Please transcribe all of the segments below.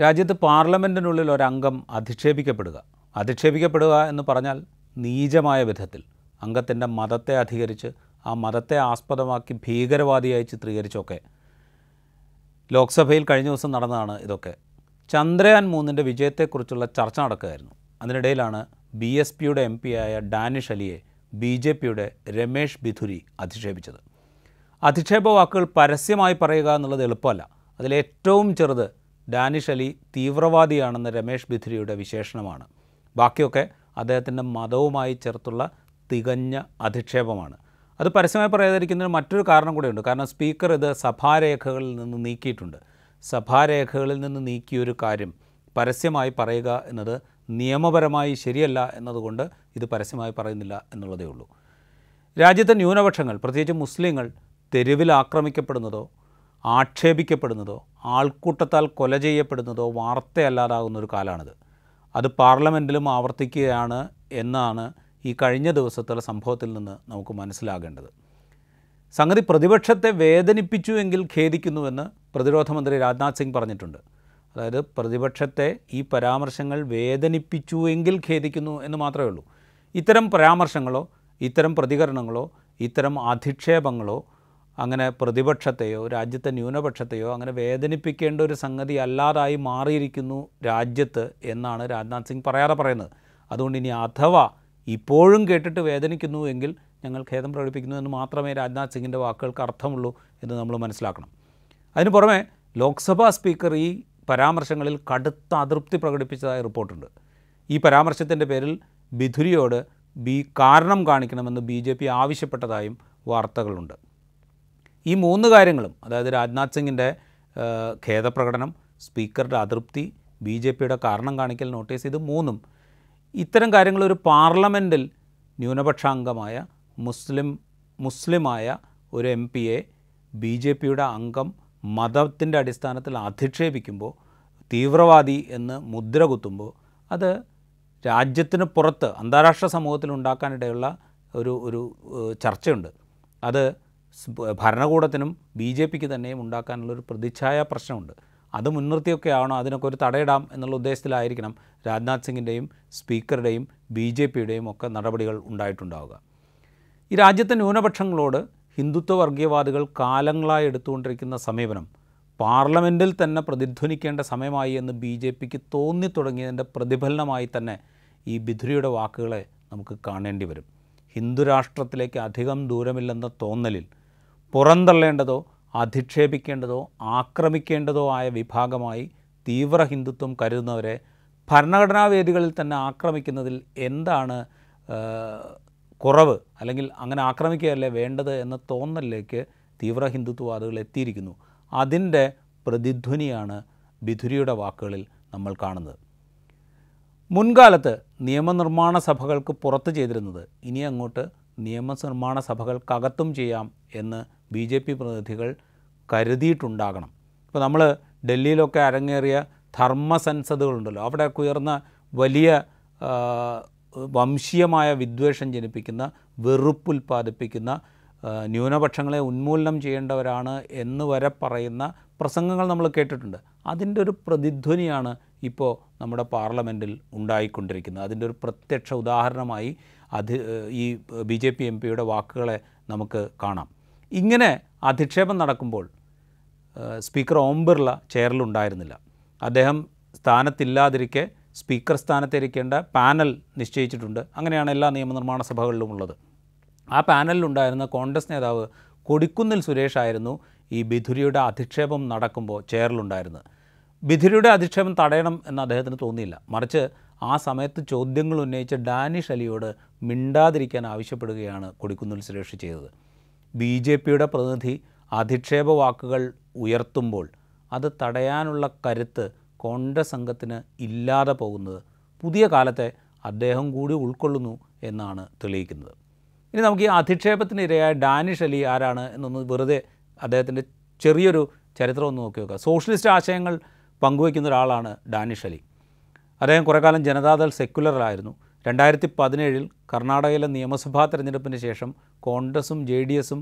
രാജ്യത്ത് പാർലമെന്റിനുള്ളിൽ ഒരംഗം അധിക്ഷേപിക്കപ്പെടുക. അധിക്ഷേപിക്കപ്പെടുക എന്ന് പറഞ്ഞാൽ നീചമായ വിധത്തിൽ അംഗത്തിന്റെ മതത്തെ അധികരിച്ച് ആ മതത്തെ ആസ്പദമാക്കി ഭീകരവാദിയായി ചിത്രീകരിച്ചൊക്കെ ലോക്സഭയിൽ കഴിഞ്ഞ ദിവസം നടന്നതാണ് ഇതൊക്കെ. ചന്ദ്രയാൻ മൂന്നിന്റെ വിജയത്തെക്കുറിച്ചുള്ള ചർച്ച നടക്കുകയായിരുന്നു. അതിനിടയിലാണ് ബി എസ് പിയുടെ എം പിയായ ഡാനിഷ് അലിയെ ബി ജെ പിയുടെ രമേഷ് ബിധുരി അധിക്ഷേപിച്ചത്. അധിക്ഷേപ വാക്കുകൾ പരസ്യമായി പറയുക എന്നുള്ളത് എളുപ്പമല്ല. അതിലേറ്റവും ചെറുത് ഡാനിഷ് അലി തീവ്രവാദിയാണെന്ന രമേഷ് ബിധുരിയുടെ വിശേഷണമാണ്. ബാക്കിയൊക്കെ അദ്ദേഹത്തിന്റെ മതവുമായി ചേർത്തുള്ള തികഞ്ഞ അധിക്ഷേപമാണ്. അത് പരസ്യമായി പറയാതിരിക്കുന്നതിന് മറ്റൊരു കാരണം കൂടെയുണ്ട്. കാരണം സ്പീക്കർ ഇത് സഭാരേഖകളിൽ നിന്ന് നീക്കിയിട്ടുണ്ട്. സഭാരേഖകളിൽ നിന്ന് നീക്കിയൊരു കാര്യം പരസ്യമായി പറയുക എന്നത് നിയമപരമായി ശരിയല്ല എന്നതുകൊണ്ട് ഇത് പരസ്യമായി പറയുന്നില്ല എന്നുള്ളതേ ഉള്ളൂ. രാജ്യത്തെ ന്യൂനപക്ഷങ്ങൾ പ്രത്യേകിച്ച് മുസ്ലിങ്ങൾ തെരുവിൽ ആക്രമിക്കപ്പെടുന്നതോ ആക്ഷേപിക്കപ്പെടുന്നതോ ആൾക്കൂട്ടത്താൽ കൊല ചെയ്യപ്പെടുന്നതോ വാർത്തയല്ലാതാകുന്ന ഒരു കാലമാണിത് അത് പാർലമെന്റിലും ആവർത്തിക്കുകയാണ് എന്നാണ് ഈ കഴിഞ്ഞ ദിവസത്തുള്ള സംഭവത്തിൽ നിന്ന് നമുക്ക് മനസ്സിലാകേണ്ടത്. സംഗതി പ്രതിപക്ഷത്തെ വേദനിപ്പിച്ചു എങ്കിൽ ഖേദിക്കുന്നുവെന്ന് പ്രതിരോധ മന്ത്രി രാജ്നാഥ് സിംഗ് പറഞ്ഞിട്ടുണ്ട്. അതായത് പ്രതിപക്ഷത്തെ ഈ പരാമർശങ്ങൾ വേദനിപ്പിച്ചു എങ്കിൽ ഖേദിക്കുന്നു എന്ന് മാത്രമേ ഉള്ളൂ. ഇത്തരം പരാമർശങ്ങളോ ഇത്തരം പ്രതികരണങ്ങളോ ഇത്തരം അധിക്ഷേപങ്ങളോ അങ്ങനെ പ്രതിപക്ഷത്തെയോ രാജ്യത്തെ ന്യൂനപക്ഷത്തെയോ അങ്ങനെ വേദനിപ്പിക്കേണ്ട ഒരു സംഗതി അല്ലാതായി മാറിയിരിക്കുന്നു രാജ്യത്ത് എന്നാണ് രാജ്നാഥ് സിംഗ് പറയാതെ പറയുന്നത്. അതുകൊണ്ട് ഇനി അഥവാ ഇപ്പോഴും കേട്ടിട്ട് വേദനിക്കുന്നു എങ്കിൽ ഞങ്ങൾ ഖേദം പ്രകടിപ്പിക്കുന്നു എന്ന് മാത്രമേ രാജ്നാഥ് സിംഗിന്റെ വാക്കുകൾക്ക് അർത്ഥമുള്ളൂ എന്ന് നമ്മൾ മനസ്സിലാക്കണം. അതിന് പുറമെ ലോക്സഭാ സ്പീക്കർ ഈ പരാമർശങ്ങളിൽ കടുത്ത അതൃപ്തി പ്രകടിപ്പിച്ചതായി റിപ്പോർട്ടുണ്ട്. ഈ പരാമർശത്തിന്റെ പേരിൽ ബിധുരിയോട് ബി കാരണം കാണിക്കണമെന്ന് ബി ആവശ്യപ്പെട്ടതായും വാർത്തകളുണ്ട്. ഈ മൂന്ന് കാര്യങ്ങളും അതായത് രാജ്നാഥ് സിംഗിന്റെ ഖേദപ്രകടനം സ്പീക്കറുടെ അതൃപ്തി ബി ജെ പിയുടെ കാരണം കാണിക്കൽ നോട്ടീസ് ഇത് മൂന്നും ഇത്തരം കാര്യങ്ങൾ ഒരു പാർലമെന്റിൽ ന്യൂനപക്ഷാംഗമായ മുസ്ലിം മുസ്ലിമായ ഒരു എം പിയെ ബി ജെ പിയുടെ അംഗം മതത്തിന്റെ അടിസ്ഥാനത്തിൽ അധിക്ഷേപിക്കുമ്പോൾ തീവ്രവാദി എന്ന് മുദ്ര കുത്തുമ്പോൾ അത് രാജ്യത്തിന് പുറത്ത് അന്താരാഷ്ട്ര സമൂഹത്തിൽ ഉണ്ടാക്കാനിടയുള്ള ഒരു ഒരു ചർച്ചയുണ്ട്. അത് ഭരണകൂടത്തിനും ബി ജെ പിക്ക് തന്നെയും ഉണ്ടാക്കാനുള്ളൊരു പ്രതിച്ഛായ പ്രശ്നമുണ്ട്. അത് മുൻനിർത്തിയൊക്കെ ആവണം അതിനൊക്കെ ഒരു തടയിടാം എന്നുള്ള ഉദ്ദേശത്തിലായിരിക്കണം രാജ്നാഥ് സിംഗിന്റെയും സ്പീക്കറുടെയും ബി ജെ പിയുടെയും ഒക്കെ നടപടികൾ ഉണ്ടായിട്ടുണ്ടാവുക. ഈ രാജ്യത്തെ ന്യൂനപക്ഷങ്ങളോട് ഹിന്ദുത്വ വർഗീയവാദികൾ കാലങ്ങളായി എടുത്തുകൊണ്ടിരിക്കുന്ന സമീപനം പാർലമെന്റിൽ തന്നെ പ്രതിധ്വനിക്കേണ്ട സമയമായി എന്ന് ബി ജെ പിക്ക് തോന്നിത്തുടങ്ങിയതിന്റെ പ്രതിഫലനമായി തന്നെ ഈ ബിധുരിയുടെ വാക്കുകളെ നമുക്ക് കാണേണ്ടി വരും. ഹിന്ദുരാഷ്ട്രത്തിലേക്ക് അധികം ദൂരമില്ലെന്ന തോന്നലിൽ പുറന്തള്ളേണ്ടതോ അധിക്ഷേപിക്കേണ്ടതോ ആക്രമിക്കേണ്ടതോ ആയ വിഭാഗമായി തീവ്ര ഹിന്ദുത്വം കരുതുന്നവരെ ഭരണഘടനാ വേദികളിൽ തന്നെ ആക്രമിക്കുന്നതിൽ എന്താണ് കുറവ്? അല്ലെങ്കിൽ അങ്ങനെ ആക്രമിക്കുകയല്ലേ വേണ്ടത് എന്ന തോന്നലിലേക്ക് തീവ്ര ഹിന്ദുത്വവാദികൾ എത്തിയിരിക്കുന്നു. അതിന്റെ പ്രതിധ്വനിയാണ് ബിധുരിയുടെ വാക്കുകളിൽ നമ്മൾ കാണുന്നത്. മുൻകാലത്ത് നിയമനിർമ്മാണ സഭകൾക്ക് പുറത്ത് ചെയ്തിരുന്നത് ഇനി അങ്ങോട്ട് നിയമനിർമ്മാണ സഭകൾക്കകത്തും ചെയ്യാം എന്ന് ബി ജെ പി പ്രതിനിധികൾ കരുതിയിട്ടുണ്ടാകണം. ഇപ്പോൾ നമ്മൾ ഡൽഹിയിലൊക്കെ അരങ്ങേറിയ ധർമ്മ സെൻസതുകളുണ്ടല്ലോ അവിടെയൊക്കെ ഉയർന്ന വലിയ വംശീയമായ വിദ്വേഷം ജനിപ്പിക്കുന്ന വെറുപ്പുൽപ്പാദിപ്പിക്കുന്ന ന്യൂനപക്ഷങ്ങളെ ഉന്മൂലനം ചെയ്യേണ്ടവരാണ് എന്ന് വരെ പറയുന്ന പ്രസംഗങ്ങൾ നമ്മൾ കേട്ടിട്ടുണ്ട്. അതിന്റെ ഒരു പ്രതിധ്വനിയാണ് ഇപ്പോൾ നമ്മുടെ പാർലമെന്റിൽ ഉണ്ടായിക്കൊണ്ടിരിക്കുന്നത്. അതിന്റെ ഒരു പ്രത്യക്ഷ ഉദാഹരണമായി അത് ഈ ബി ജെ പി എം പിയുടെ വാക്കുകളെ നമുക്ക് കാണാം. ഇങ്ങനെ അധിക്ഷേപം നടക്കുമ്പോൾ സ്പീക്കർ ഓം ബിർള ചെയറിലുണ്ടായിരുന്നില്ല അദ്ദേഹം സ്ഥാനത്തില്ലാതിരിക്കെ സ്പീക്കർ സ്ഥാനത്തിരിക്കേണ്ട പാനൽ നിശ്ചയിച്ചിട്ടുണ്ട്. അങ്ങനെയാണ് എല്ലാ നിയമനിർമ്മാണ സഭകളിലും ഉള്ളത്. ആ പാനലിലുണ്ടായിരുന്ന കോൺഗ്രസ് നേതാവ് കൊടിക്കുന്നിൽ സുരേഷ് ആയിരുന്നു ഈ ബിധുരിയുടെ അധിക്ഷേപം നടക്കുമ്പോൾ ചെയറിലുണ്ടായിരുന്നത് ബിധുരിയുടെ അധിക്ഷേപം തടയണം എന്ന് അദ്ദേഹത്തിന് തോന്നിയില്ല. മറിച്ച് ആ സമയത്ത് ചോദ്യങ്ങൾ ഉന്നയിച്ച ഡാനിഷ് അലിയോട് മിണ്ടാതിരിക്കാൻ ആവശ്യപ്പെടുകയാണ് കൊടിക്കുന്നിൽ സുരേഷ് ചെയ്തത്. ബി ജെ പിയുടെ പ്രതിനിധി അധിക്ഷേപ വാക്കുകൾ ഉയർത്തുമ്പോൾ അത് തടയാനുള്ള കരുത്ത് കോൺഗ്രസ് അംഗത്തിന് ഇല്ലാതെ പോകുന്നത് പുതിയ കാലത്തെ അദ്ദേഹം കൂടി ഉൾക്കൊള്ളുന്നു എന്നാണ് തെളിയിക്കുന്നത്. ഇനി നമുക്ക് ഈ അധിക്ഷേപത്തിന് ഇരയായ ഡാനിഷ് അലി ആരാണ് എന്നൊന്ന് വെറുതെ അദ്ദേഹത്തിന്റെ ചെറിയൊരു ചരിത്രം ഒന്ന് നോക്കി നോക്കുക സോഷ്യലിസ്റ്റ് ആശയങ്ങൾ പങ്കുവയ്ക്കുന്ന ഒരാളാണ് ഡാനിഷ് അലി. അദ്ദേഹം കുറേ കാലം ജനതാദൾ സെക്കുലറായിരുന്നു രണ്ടായിരത്തി പതിനേഴിൽ കർണാടകയിലെ നിയമസഭാ തെരഞ്ഞെടുപ്പിന് ശേഷം കോൺഗ്രസും ജെ ഡി എസും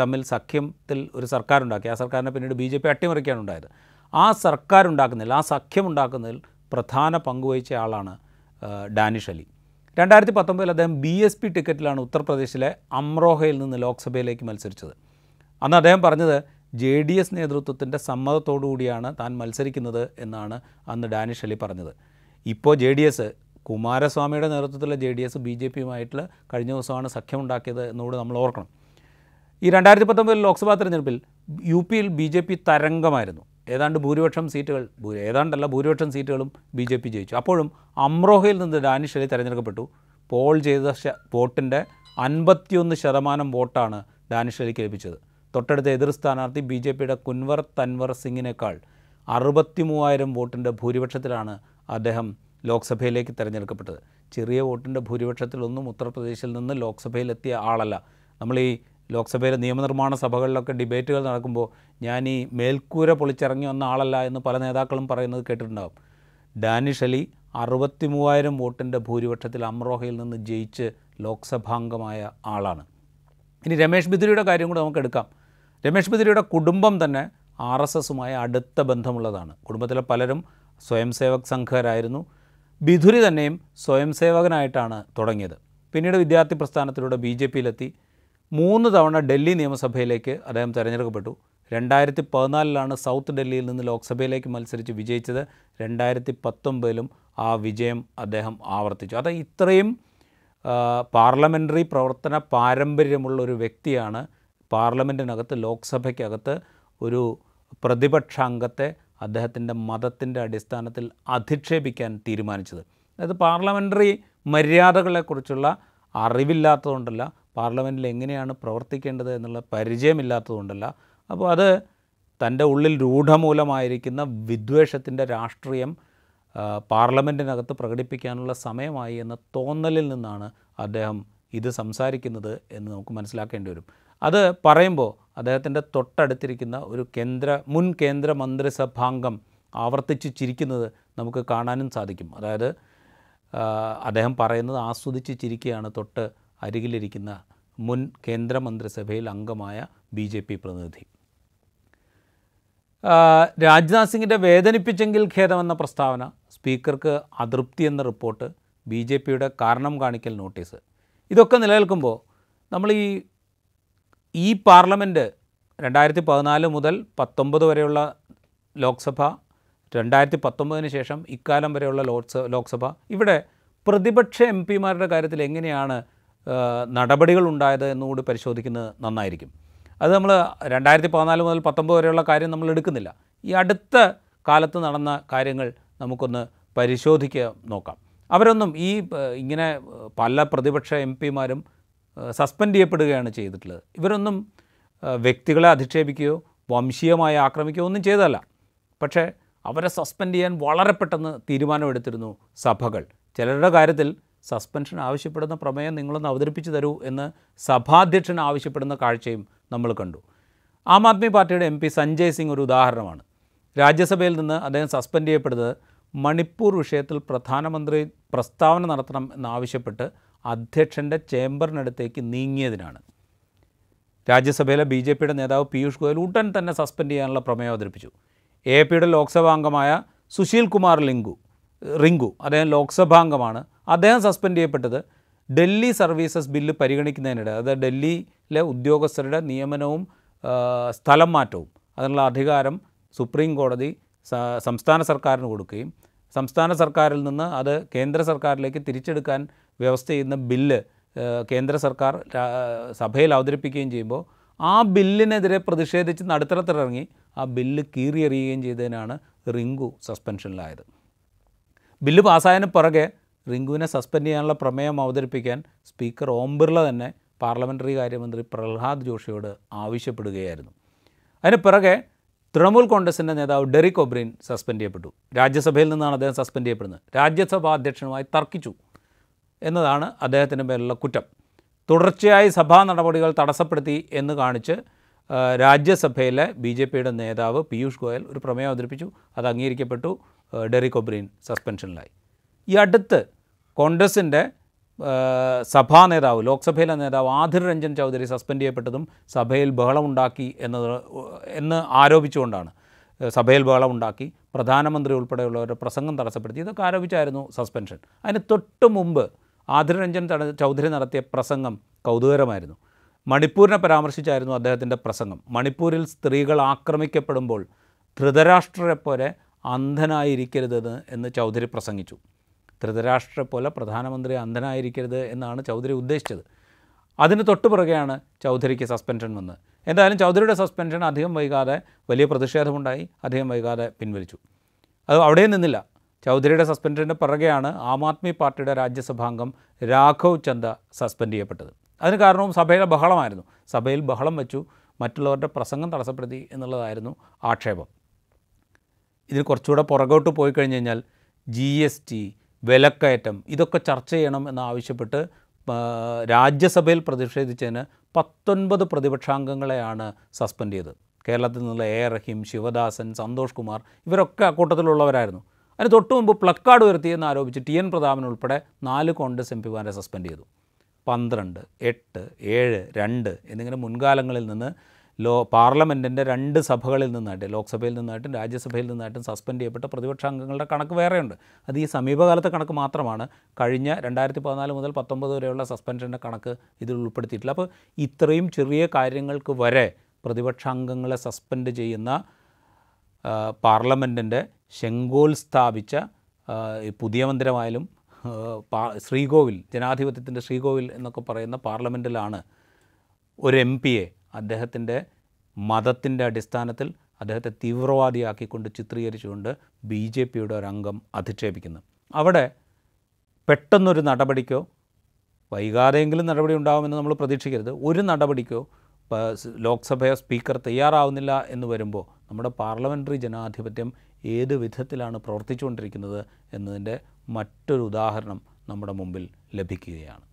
തമ്മിൽ സഖ്യത്തിൽ ഒരു സർക്കാരുണ്ടാക്കി. ആ സർക്കാരിനെ പിന്നീട് ബി ജെ പി അട്ടിമറിക്കാണ് ഉണ്ടായത് ആ സർക്കാർ ഉണ്ടാക്കുന്നതിൽ ആ സഖ്യം ഉണ്ടാക്കുന്നതിൽ പ്രധാന പങ്കുവഹിച്ച ആളാണ് ഡാനിഷ് അലി. രണ്ടായിരത്തി പത്തൊമ്പതിൽ അദ്ദേഹം ബി എസ് പി ടിക്കറ്റിലാണ് ഉത്തർപ്രദേശിലെ അമ്രോഹയിൽ നിന്ന് ലോക്സഭയിലേക്ക് മത്സരിച്ചത്. അന്ന് അദ്ദേഹം പറഞ്ഞത് ജെ ഡി എസ് നേതൃത്വത്തിന്റെ സമ്മതത്തോടു കൂടിയാണ് താൻ മത്സരിക്കുന്നത് എന്നാണ് അന്ന് ഡാനിഷ് അലി പറഞ്ഞത്. ഇപ്പോൾ ജെ ഡി എസ് കുമാരസ്വാമിയുടെ നേതൃത്വത്തിലുള്ള J D S B J പിയുമായിട്ടുള്ള കഴിഞ്ഞ ദിവസമാണ് സഖ്യമുണ്ടാക്കിയത് എന്നുകൂടി നമ്മൾ ഓർക്കണം. ഈ രണ്ടായിരത്തി പത്തൊമ്പതിൽ ലോക്സഭാ തെരഞ്ഞെടുപ്പിൽ യു പിയിൽ ബി ജെ പി തരംഗമായിരുന്നു. ഏതാണ്ട് ഭൂരിപക്ഷം സീറ്റുകൾ ഏതാണ്ടല്ല ഭൂരിപക്ഷം സീറ്റുകളും ബി ജെ പി ജയിച്ചു. അപ്പോഴും അമ്രോഹയിൽ നിന്ന് ഡാനിഷ് അലി തിരഞ്ഞെടുക്കപ്പെട്ടു. പോൾ ചെയ്ത വോട്ടിന്റെ അൻപത്തിയൊന്ന് ശതമാനം വോട്ടാണ് ഡാനിഷ് അലിക്ക് ലഭിച്ചത്. തൊട്ടടുത്ത എതിർ സ്ഥാനാർത്ഥി ബി ജെ പിയുടെ കുൻവർ തൻവർ സിംഗിനേക്കാൾ അറുപത്തി മൂവായിരം വോട്ടിന്റെ ഭൂരിപക്ഷത്തിലാണ് അദ്ദേഹം ലോക്സഭയിലേക്ക് തിരഞ്ഞെടുക്കപ്പെട്ടത്. ചെറിയ വോട്ടിന്റെ ഭൂരിപക്ഷത്തിലൊന്നും ഉത്തർപ്രദേശിൽ നിന്ന് ലോക്സഭയിലെത്തിയ ആളല്ല. നമ്മൾ ഈ ലോക്സഭയിലെ നിയമനിർമ്മാണ സഭകളിലൊക്കെ ഡിബേറ്റുകൾ നടക്കുമ്പോൾ ഞാൻ ഈ മേൽക്കൂര പൊളിച്ചിറങ്ങി വന്ന ആളല്ല എന്ന് പല നേതാക്കളും പറയുന്നത് കേട്ടിട്ടുണ്ടാകും ഡാനിഷ് അലി അറുപത്തി മൂവായിരം വോട്ടിന്റെ ഭൂരിപക്ഷത്തിൽ അമ്രോഹയിൽ നിന്ന് ജയിച്ച് ലോക്സഭാംഗമായ ആളാണ്. ഇനി രമേഷ് ബിദുരിയുടെ കാര്യം കൂടെ നമുക്ക് എടുക്കാം. രമേഷ് ബിദുരിയുടെ കുടുംബം തന്നെ ആർ എസ് എസുമായി അടുത്ത ബന്ധമുള്ളതാണ്. കുടുംബത്തിലെ പലരും സ്വയംസേവക് സംഘരായിരുന്നു. ബിധുരി തന്നെയും സ്വയം സേവകനായിട്ടാണ് തുടങ്ങിയത്. പിന്നീട് വിദ്യാർത്ഥി പ്രസ്ഥാനത്തിലൂടെ ബി ജെ പിയിലെത്തി മൂന്ന് തവണ ഡൽഹി നിയമസഭയിലേക്ക് അദ്ദേഹം തിരഞ്ഞെടുക്കപ്പെട്ടു. രണ്ടായിരത്തി പതിനാലിലാണ് സൗത്ത് ഡൽഹിയിൽ നിന്ന് ലോക്സഭയിലേക്ക് മത്സരിച്ച് വിജയിച്ചത്. രണ്ടായിരത്തി പത്തൊമ്പതിലും ആ വിജയം അദ്ദേഹം ആവർത്തിച്ചു. അത് ഇത്രയും പാർലമെന്ററി പ്രവർത്തന പാരമ്പര്യമുള്ള ഒരു വ്യക്തിയാണ്. പാർലമെന്റിനകത്ത് ലോക്സഭയ്ക്കകത്ത് ഒരു പ്രതിപക്ഷ അംഗത്തെ അദ്ദേഹത്തിന്റെ മതത്തിന്റെ അടിസ്ഥാനത്തിൽ അധിക്ഷേപിക്കാൻ തീരുമാനിച്ചത്. അതായത് പാർലമെന്ററി മര്യാദകളെക്കുറിച്ചുള്ള അറിവില്ലാത്തതുകൊണ്ടല്ല പാർലമെന്റിൽ എങ്ങനെയാണ് പ്രവർത്തിക്കേണ്ടത് എന്നുള്ള പരിചയമില്ലാത്തതുകൊണ്ടല്ല. അപ്പോൾ അത് തന്റെ ഉള്ളിൽ രൂഢമൂലമായിരിക്കുന്ന വിദ്വേഷത്തിന്റെ രാഷ്ട്രീയം പാർലമെന്റിനകത്ത് പ്രകടിപ്പിക്കാനുള്ള സമയമായി എന്ന തോന്നലിൽ നിന്നാണ് അദ്ദേഹം ഇത് സംസാരിക്കുന്നത് എന്ന് നമുക്ക് മനസ്സിലാക്കേണ്ടി വരും. അത് പറയുമ്പോൾ അദ്ദേഹത്തിന്റെ തൊട്ടടുത്തിരിക്കുന്ന ഒരു കേന്ദ്ര മുൻ കേന്ദ്ര മന്ത്രിസഭാംഗം ആവർത്തിച്ച് ചിരിക്കുന്നത് നമുക്ക് കാണാനും സാധിക്കും. അതായത് അദ്ദേഹം പറയുന്നത് ആസ്വദിച്ച് ചിരിക്കുകയാണ് തൊട്ട് അരികിലിരിക്കുന്ന മുൻ കേന്ദ്രമന്ത്രിസഭയിൽ അംഗമായ ബി ജെ പി പ്രതിനിധി. രാജ്നാഥ് സിംഗിന്റെ വേദനിപ്പിച്ചെങ്കിൽ ഖേദമെന്ന പ്രസ്താവന സ്പീക്കർക്ക് അതൃപ്തി എന്ന റിപ്പോർട്ട് ബി ജെ പിയുടെ കാരണം കാണിക്കൽ നോട്ടീസ്. ഇതൊക്കെ നിലനിൽക്കുമ്പോൾ നമ്മൾ ഈ ഈ പാർലമെന്റ് രണ്ടായിരത്തി പതിനാല് മുതൽ പത്തൊമ്പത് വരെയുള്ള ലോക്സഭ രണ്ടായിരത്തി പത്തൊമ്പതിന് ശേഷം ഇക്കാലം വരെയുള്ള ലോക്സ ലോക്സഭ. ഇവിടെ പ്രതിപക്ഷ എം പിമാരുടെ കാര്യത്തിൽ എങ്ങനെയാണ് നടപടികൾ ഉണ്ടായത് എന്നുകൂടി പരിശോധിക്കുന്നത് നന്നായിരിക്കും. അത് നമ്മൾ രണ്ടായിരത്തി പതിനാല് മുതൽ പത്തൊമ്പത് വരെയുള്ള കാര്യം നമ്മൾ എടുക്കുന്നില്ല. ഈ അടുത്ത കാലത്ത് നടന്ന കാര്യങ്ങൾ നമുക്കൊന്ന് പരിശോധിക്കുക നോക്കാം. അവരൊന്നും ഈ ഇങ്ങനെ പല പ്രതിപക്ഷ എം പിമാരും സസ്പെൻഡ് ചെയ്യപ്പെടുകയാണ് ചെയ്തിട്ടുള്ളത്. ഇവരൊന്നും വ്യക്തികളെ അധിക്ഷേപിക്കുകയോ വംശീയമായി ആക്രമിക്കുകയോ ഒന്നും ചെയ്തതല്ല. പക്ഷേ അവരെ സസ്പെൻഡ് ചെയ്യാൻ വളരെ പെട്ടെന്ന് തീരുമാനമെടുത്തിരുന്നു സഭകൾ. ചിലരുടെ കാര്യത്തിൽ സസ്പെൻഷൻ ആവശ്യപ്പെടുന്ന പ്രമേയം നിങ്ങളൊന്ന് അവതരിപ്പിച്ചു തരൂ എന്ന് സഭാധ്യക്ഷൻ ആവശ്യപ്പെടുന്ന കാഴ്ചയും നമ്മൾ കണ്ടു. ആം ആദ്മി പാർട്ടിയുടെ എം പി സഞ്ജയ് സിംഗ് ഒരു ഉദാഹരണമാണ്. രാജ്യസഭയിൽ നിന്ന് അദ്ദേഹം സസ്പെൻഡ് ചെയ്യപ്പെടുന്നത് മണിപ്പൂർ വിഷയത്തിൽ പ്രധാനമന്ത്രി പ്രസ്താവന നടത്തണം എന്നാവശ്യപ്പെട്ട് അധ്യക്ഷന്റെ ചേംബറിനടുത്തേക്ക് നീങ്ങിയതിനാണ്. രാജ്യസഭയിലെ ബി ജെ പിയുടെ നേതാവ് പീയൂഷ് ഗോയൽ ഉടൻ തന്നെ സസ്പെൻഡ് ചെയ്യാനുള്ള പ്രമേയം അവതരിപ്പിച്ചു. എ പിയുടെ ലോക്സഭാംഗമായ സുശീൽ കുമാർ ലിങ്കു റിങ്കു അദ്ദേഹം ലോക്സഭാംഗമാണ്. അദ്ദേഹം സസ്പെൻഡ് ചെയ്യപ്പെട്ടത് ഡൽഹി സർവീസസ് ബില്ല് പരിഗണിക്കുന്നതിനിടെ അതായത് ഡൽഹിയിലെ ഉദ്യോഗസ്ഥരുടെ നിയമനവും സ്ഥലം മാറ്റവും അതിനുള്ള അധികാരം സുപ്രീം കോടതി സംസ്ഥാന സർക്കാരിന് കൊടുക്കുകയും സംസ്ഥാന സർക്കാരിൽ നിന്ന് അത് കേന്ദ്ര സർക്കാരിലേക്ക് തിരിച്ചെടുക്കാൻ വ്യവസ്ഥ ചെയ്യുന്ന ബില്ല് കേന്ദ്ര സർക്കാർ സഭയിൽ അവതരിപ്പിക്കുകയും ചെയ്യുമ്പോൾ ആ ബില്ലിനെതിരെ പ്രതിഷേധിച്ച് നടുത്തരത്തിലിറങ്ങി ആ ബില്ല് കീറിയെറിയുകയും ചെയ്തതിനാണ് റിങ്കു സസ്പെൻഷനിലായത്. ബില്ല് പാസ്സായതിന് പുറകെ റിങ്കുവിനെ സസ്പെൻഡ് ചെയ്യാനുള്ള പ്രമേയം അവതരിപ്പിക്കാൻ സ്പീക്കർ ഓം ബിർള തന്നെ പാർലമെന്ററി കാര്യമന്ത്രി പ്രഹ്ലാദ് ജോഷിയോട് ആവശ്യപ്പെടുകയായിരുന്നു. അതിന് പിറകെ തൃണമൂൽ കോൺഗ്രസിന്റെ നേതാവ് ഡെറിക് ഒബ്രീൻ സസ്പെൻഡ് ചെയ്യപ്പെട്ടു. രാജ്യസഭയിൽ നിന്നാണ് അദ്ദേഹം സസ്പെൻഡ് ചെയ്യപ്പെടുന്നത്. രാജ്യസഭാ അധ്യക്ഷനുമായി തർക്കിച്ചു. എന്നതാണ് അദ്ദേഹത്തിന് മേലുള്ള കുറ്റം. തുടർച്ചയായി സഭാ നടപടികൾ തടസ്സപ്പെടുത്തി എന്ന് കാണിച്ച് രാജ്യസഭയിലെ ബി ജെ പിയുടെ നേതാവ് പീയൂഷ് ഗോയൽ ഒരു പ്രമേയം അവതരിപ്പിച്ചു. അത് അംഗീകരിക്കപ്പെട്ടു. ഡെറി ഡെറിക് ഒബ്രീൻ സസ്പെൻഷനിലായി. ഈ അടുത്ത് കോൺഗ്രസിന്റെ സഭാ നേതാവ് ലോക്സഭയിലെ നേതാവ് ആധിർ രഞ്ജൻ ചൗധരി സസ്പെൻഡ് ചെയ്യപ്പെട്ടതും സഭയിൽ ബഹളമുണ്ടാക്കി എന്നത് എന്ന് ആരോപിച്ചുകൊണ്ടാണ് സഭയിൽ ബഹളമുണ്ടാക്കി പ്രധാനമന്ത്രി ഉൾപ്പെടെയുള്ളവരുടെ പ്രസംഗം തടസ്സപ്പെടുത്തി. ഇതൊക്കെ ആരോപിച്ചായിരുന്നു സസ്പെൻഷൻ. അതിന് തൊട്ട് മുമ്പ് ആതിർ ചൗധരി നടത്തിയ പ്രസംഗം കൗതുകരമായിരുന്നു. മണിപ്പൂരിനെ പരാമർശിച്ചായിരുന്നു അദ്ദേഹത്തിന്റെ പ്രസംഗം. മണിപ്പൂരിൽ സ്ത്രീകൾ ആക്രമിക്കപ്പെടുമ്പോൾ ധൃതരാഷ്ട്രരെ പോലെ അന്ധനായിരിക്കരുതെന്ന് എന്ന് ചൗധരി പ്രസംഗിച്ചു. ധൃതരാഷ്ട്രരെ പോലെ പ്രധാനമന്ത്രി അന്ധനായിരിക്കരുത് എന്നാണ് ചൗധരി ഉദ്ദേശിച്ചത്. അതിന് തൊട്ടു പുറകെയാണ് ചൗധരിക്ക് സസ്പെൻഷൻ വന്നത്. എന്തായാലും ചൗധരിയുടെ സസ്പെൻഷൻ അധികം വൈകാതെ വലിയ പ്രതിഷേധമുണ്ടായി. അധികം വൈകാതെ പിൻവലിച്ചു. അത് അവിടെ നിന്നില്ല. ചൗധരിയുടെ സസ്പെൻഡിന് പിറകെയാണ് ആം ആദ്മി പാർട്ടിയുടെ രാജ്യസഭാംഗം രാഘവ് ചന്ദ സസ്പെൻഡ് ചെയ്യപ്പെട്ടത്. അതിന് കാരണവും സഭയിലെ ബഹളമായിരുന്നു. സഭയിൽ ബഹളം വെച്ചു. മറ്റുള്ളവരുടെ പ്രസംഗം തടസ്സപ്പെടുത്തി എന്നുള്ളതായിരുന്നു ആക്ഷേപം. ഇതിന് കുറച്ചുകൂടെ പുറകോട്ട് പോയി കഴിഞ്ഞ് കഴിഞ്ഞാൽ ജി എസ് ടി വിലക്കയറ്റം ഇതൊക്കെ ചർച്ച ചെയ്യണം എന്നാവശ്യപ്പെട്ട് രാജ്യസഭയിൽ പ്രതിഷേധിച്ചതിന് പത്തൊൻപത് പ്രതിപക്ഷാംഗങ്ങളെയാണ് സസ്പെൻഡ് ചെയ്തത്. കേരളത്തിൽ നിന്നുള്ള എ റഹീം ശിവദാസൻ സന്തോഷ് കുമാർ ഇവരൊക്കെ അക്കൂട്ടത്തിലുള്ളവരായിരുന്നു അതിന് തൊട്ടു മുമ്പ് പ്ലക്കാർഡ് ഉയർത്തിയെന്ന് ആരോപിച്ച് ടി എൻ പ്രതാപൻ ഉൾപ്പെടെ നാല് കോൺഗ്രസ് എം പിമാരെ സസ്പെൻഡ് ചെയ്തു. പന്ത്രണ്ട് എട്ട് ഏഴ് രണ്ട് എന്നിങ്ങനെ മുൻകാലങ്ങളിൽ നിന്ന് ലോ പാർലമെന്റിന്റെ രണ്ട് സഭകളിൽ നിന്നായിട്ട് ലോക്സഭയിൽ നിന്നായിട്ടും രാജ്യസഭയിൽ നിന്നായിട്ടും സസ്പെൻഡ് ചെയ്യപ്പെട്ട പ്രതിപക്ഷാംഗങ്ങളുടെ കണക്ക് വേറെയുണ്ട്. അത് ഈ സമീപകാലത്തെ കണക്ക് മാത്രമാണ്. കഴിഞ്ഞ രണ്ടായിരത്തി പതിനാല് മുതൽ പത്തൊമ്പത് വരെയുള്ള സസ്പെൻഷന്റെ കണക്ക് ഇതിൽ ഉൾപ്പെടുത്തിയിട്ടില്ല. അപ്പോൾ ഇത്രയും ചെറിയ കാര്യങ്ങൾക്ക് വരെ പ്രതിപക്ഷാംഗങ്ങളെ സസ്പെൻഡ് ചെയ്യുന്ന പാർലമെന്റിന്റെ ശെങ്കോൽ സ്ഥാപിച്ച പുതിയ മന്ദിരമായാലും ശ്രീകോവിൽ ജനാധിപത്യത്തിന്റെ ശ്രീകോവിൽ എന്നൊക്കെ പറയുന്ന പാർലമെന്റിലാണ് ഒരു എം പിയെ അദ്ദേഹത്തിന്റെ മതത്തിന്റെ അടിസ്ഥാനത്തിൽ അദ്ദേഹത്തെ തീവ്രവാദിയാക്കിക്കൊണ്ട് ചിത്രീകരിച്ചുകൊണ്ട് ബി ജെ പിയുടെ ഒരംഗം അധിക്ഷേപിക്കുന്നത് അവിടെ പെട്ടെന്നൊരു നടപടിക്കോ വൈകാതെയെങ്കിലും നടപടി ഉണ്ടാകുമെന്ന് നമ്മൾ പ്രതീക്ഷിക്കരുത്. ഒരു നടപടിക്കോ ലോക്സഭയോ സ്പീക്കർ തയ്യാറാവുന്നില്ല എന്ന് വരുമ്പോൾ നമ്മുടെ പാർലമെന്ററി ജനാധിപത്യം ഏത് വിധത്തിലാണ് പ്രവർത്തിച്ചുകൊണ്ടിരിക്കുന്നത് എന്നതിന്റെ മറ്റൊരു ഉദാഹരണം നമ്മുടെ മുമ്പിൽ ലഭിക്കുകയാണ്.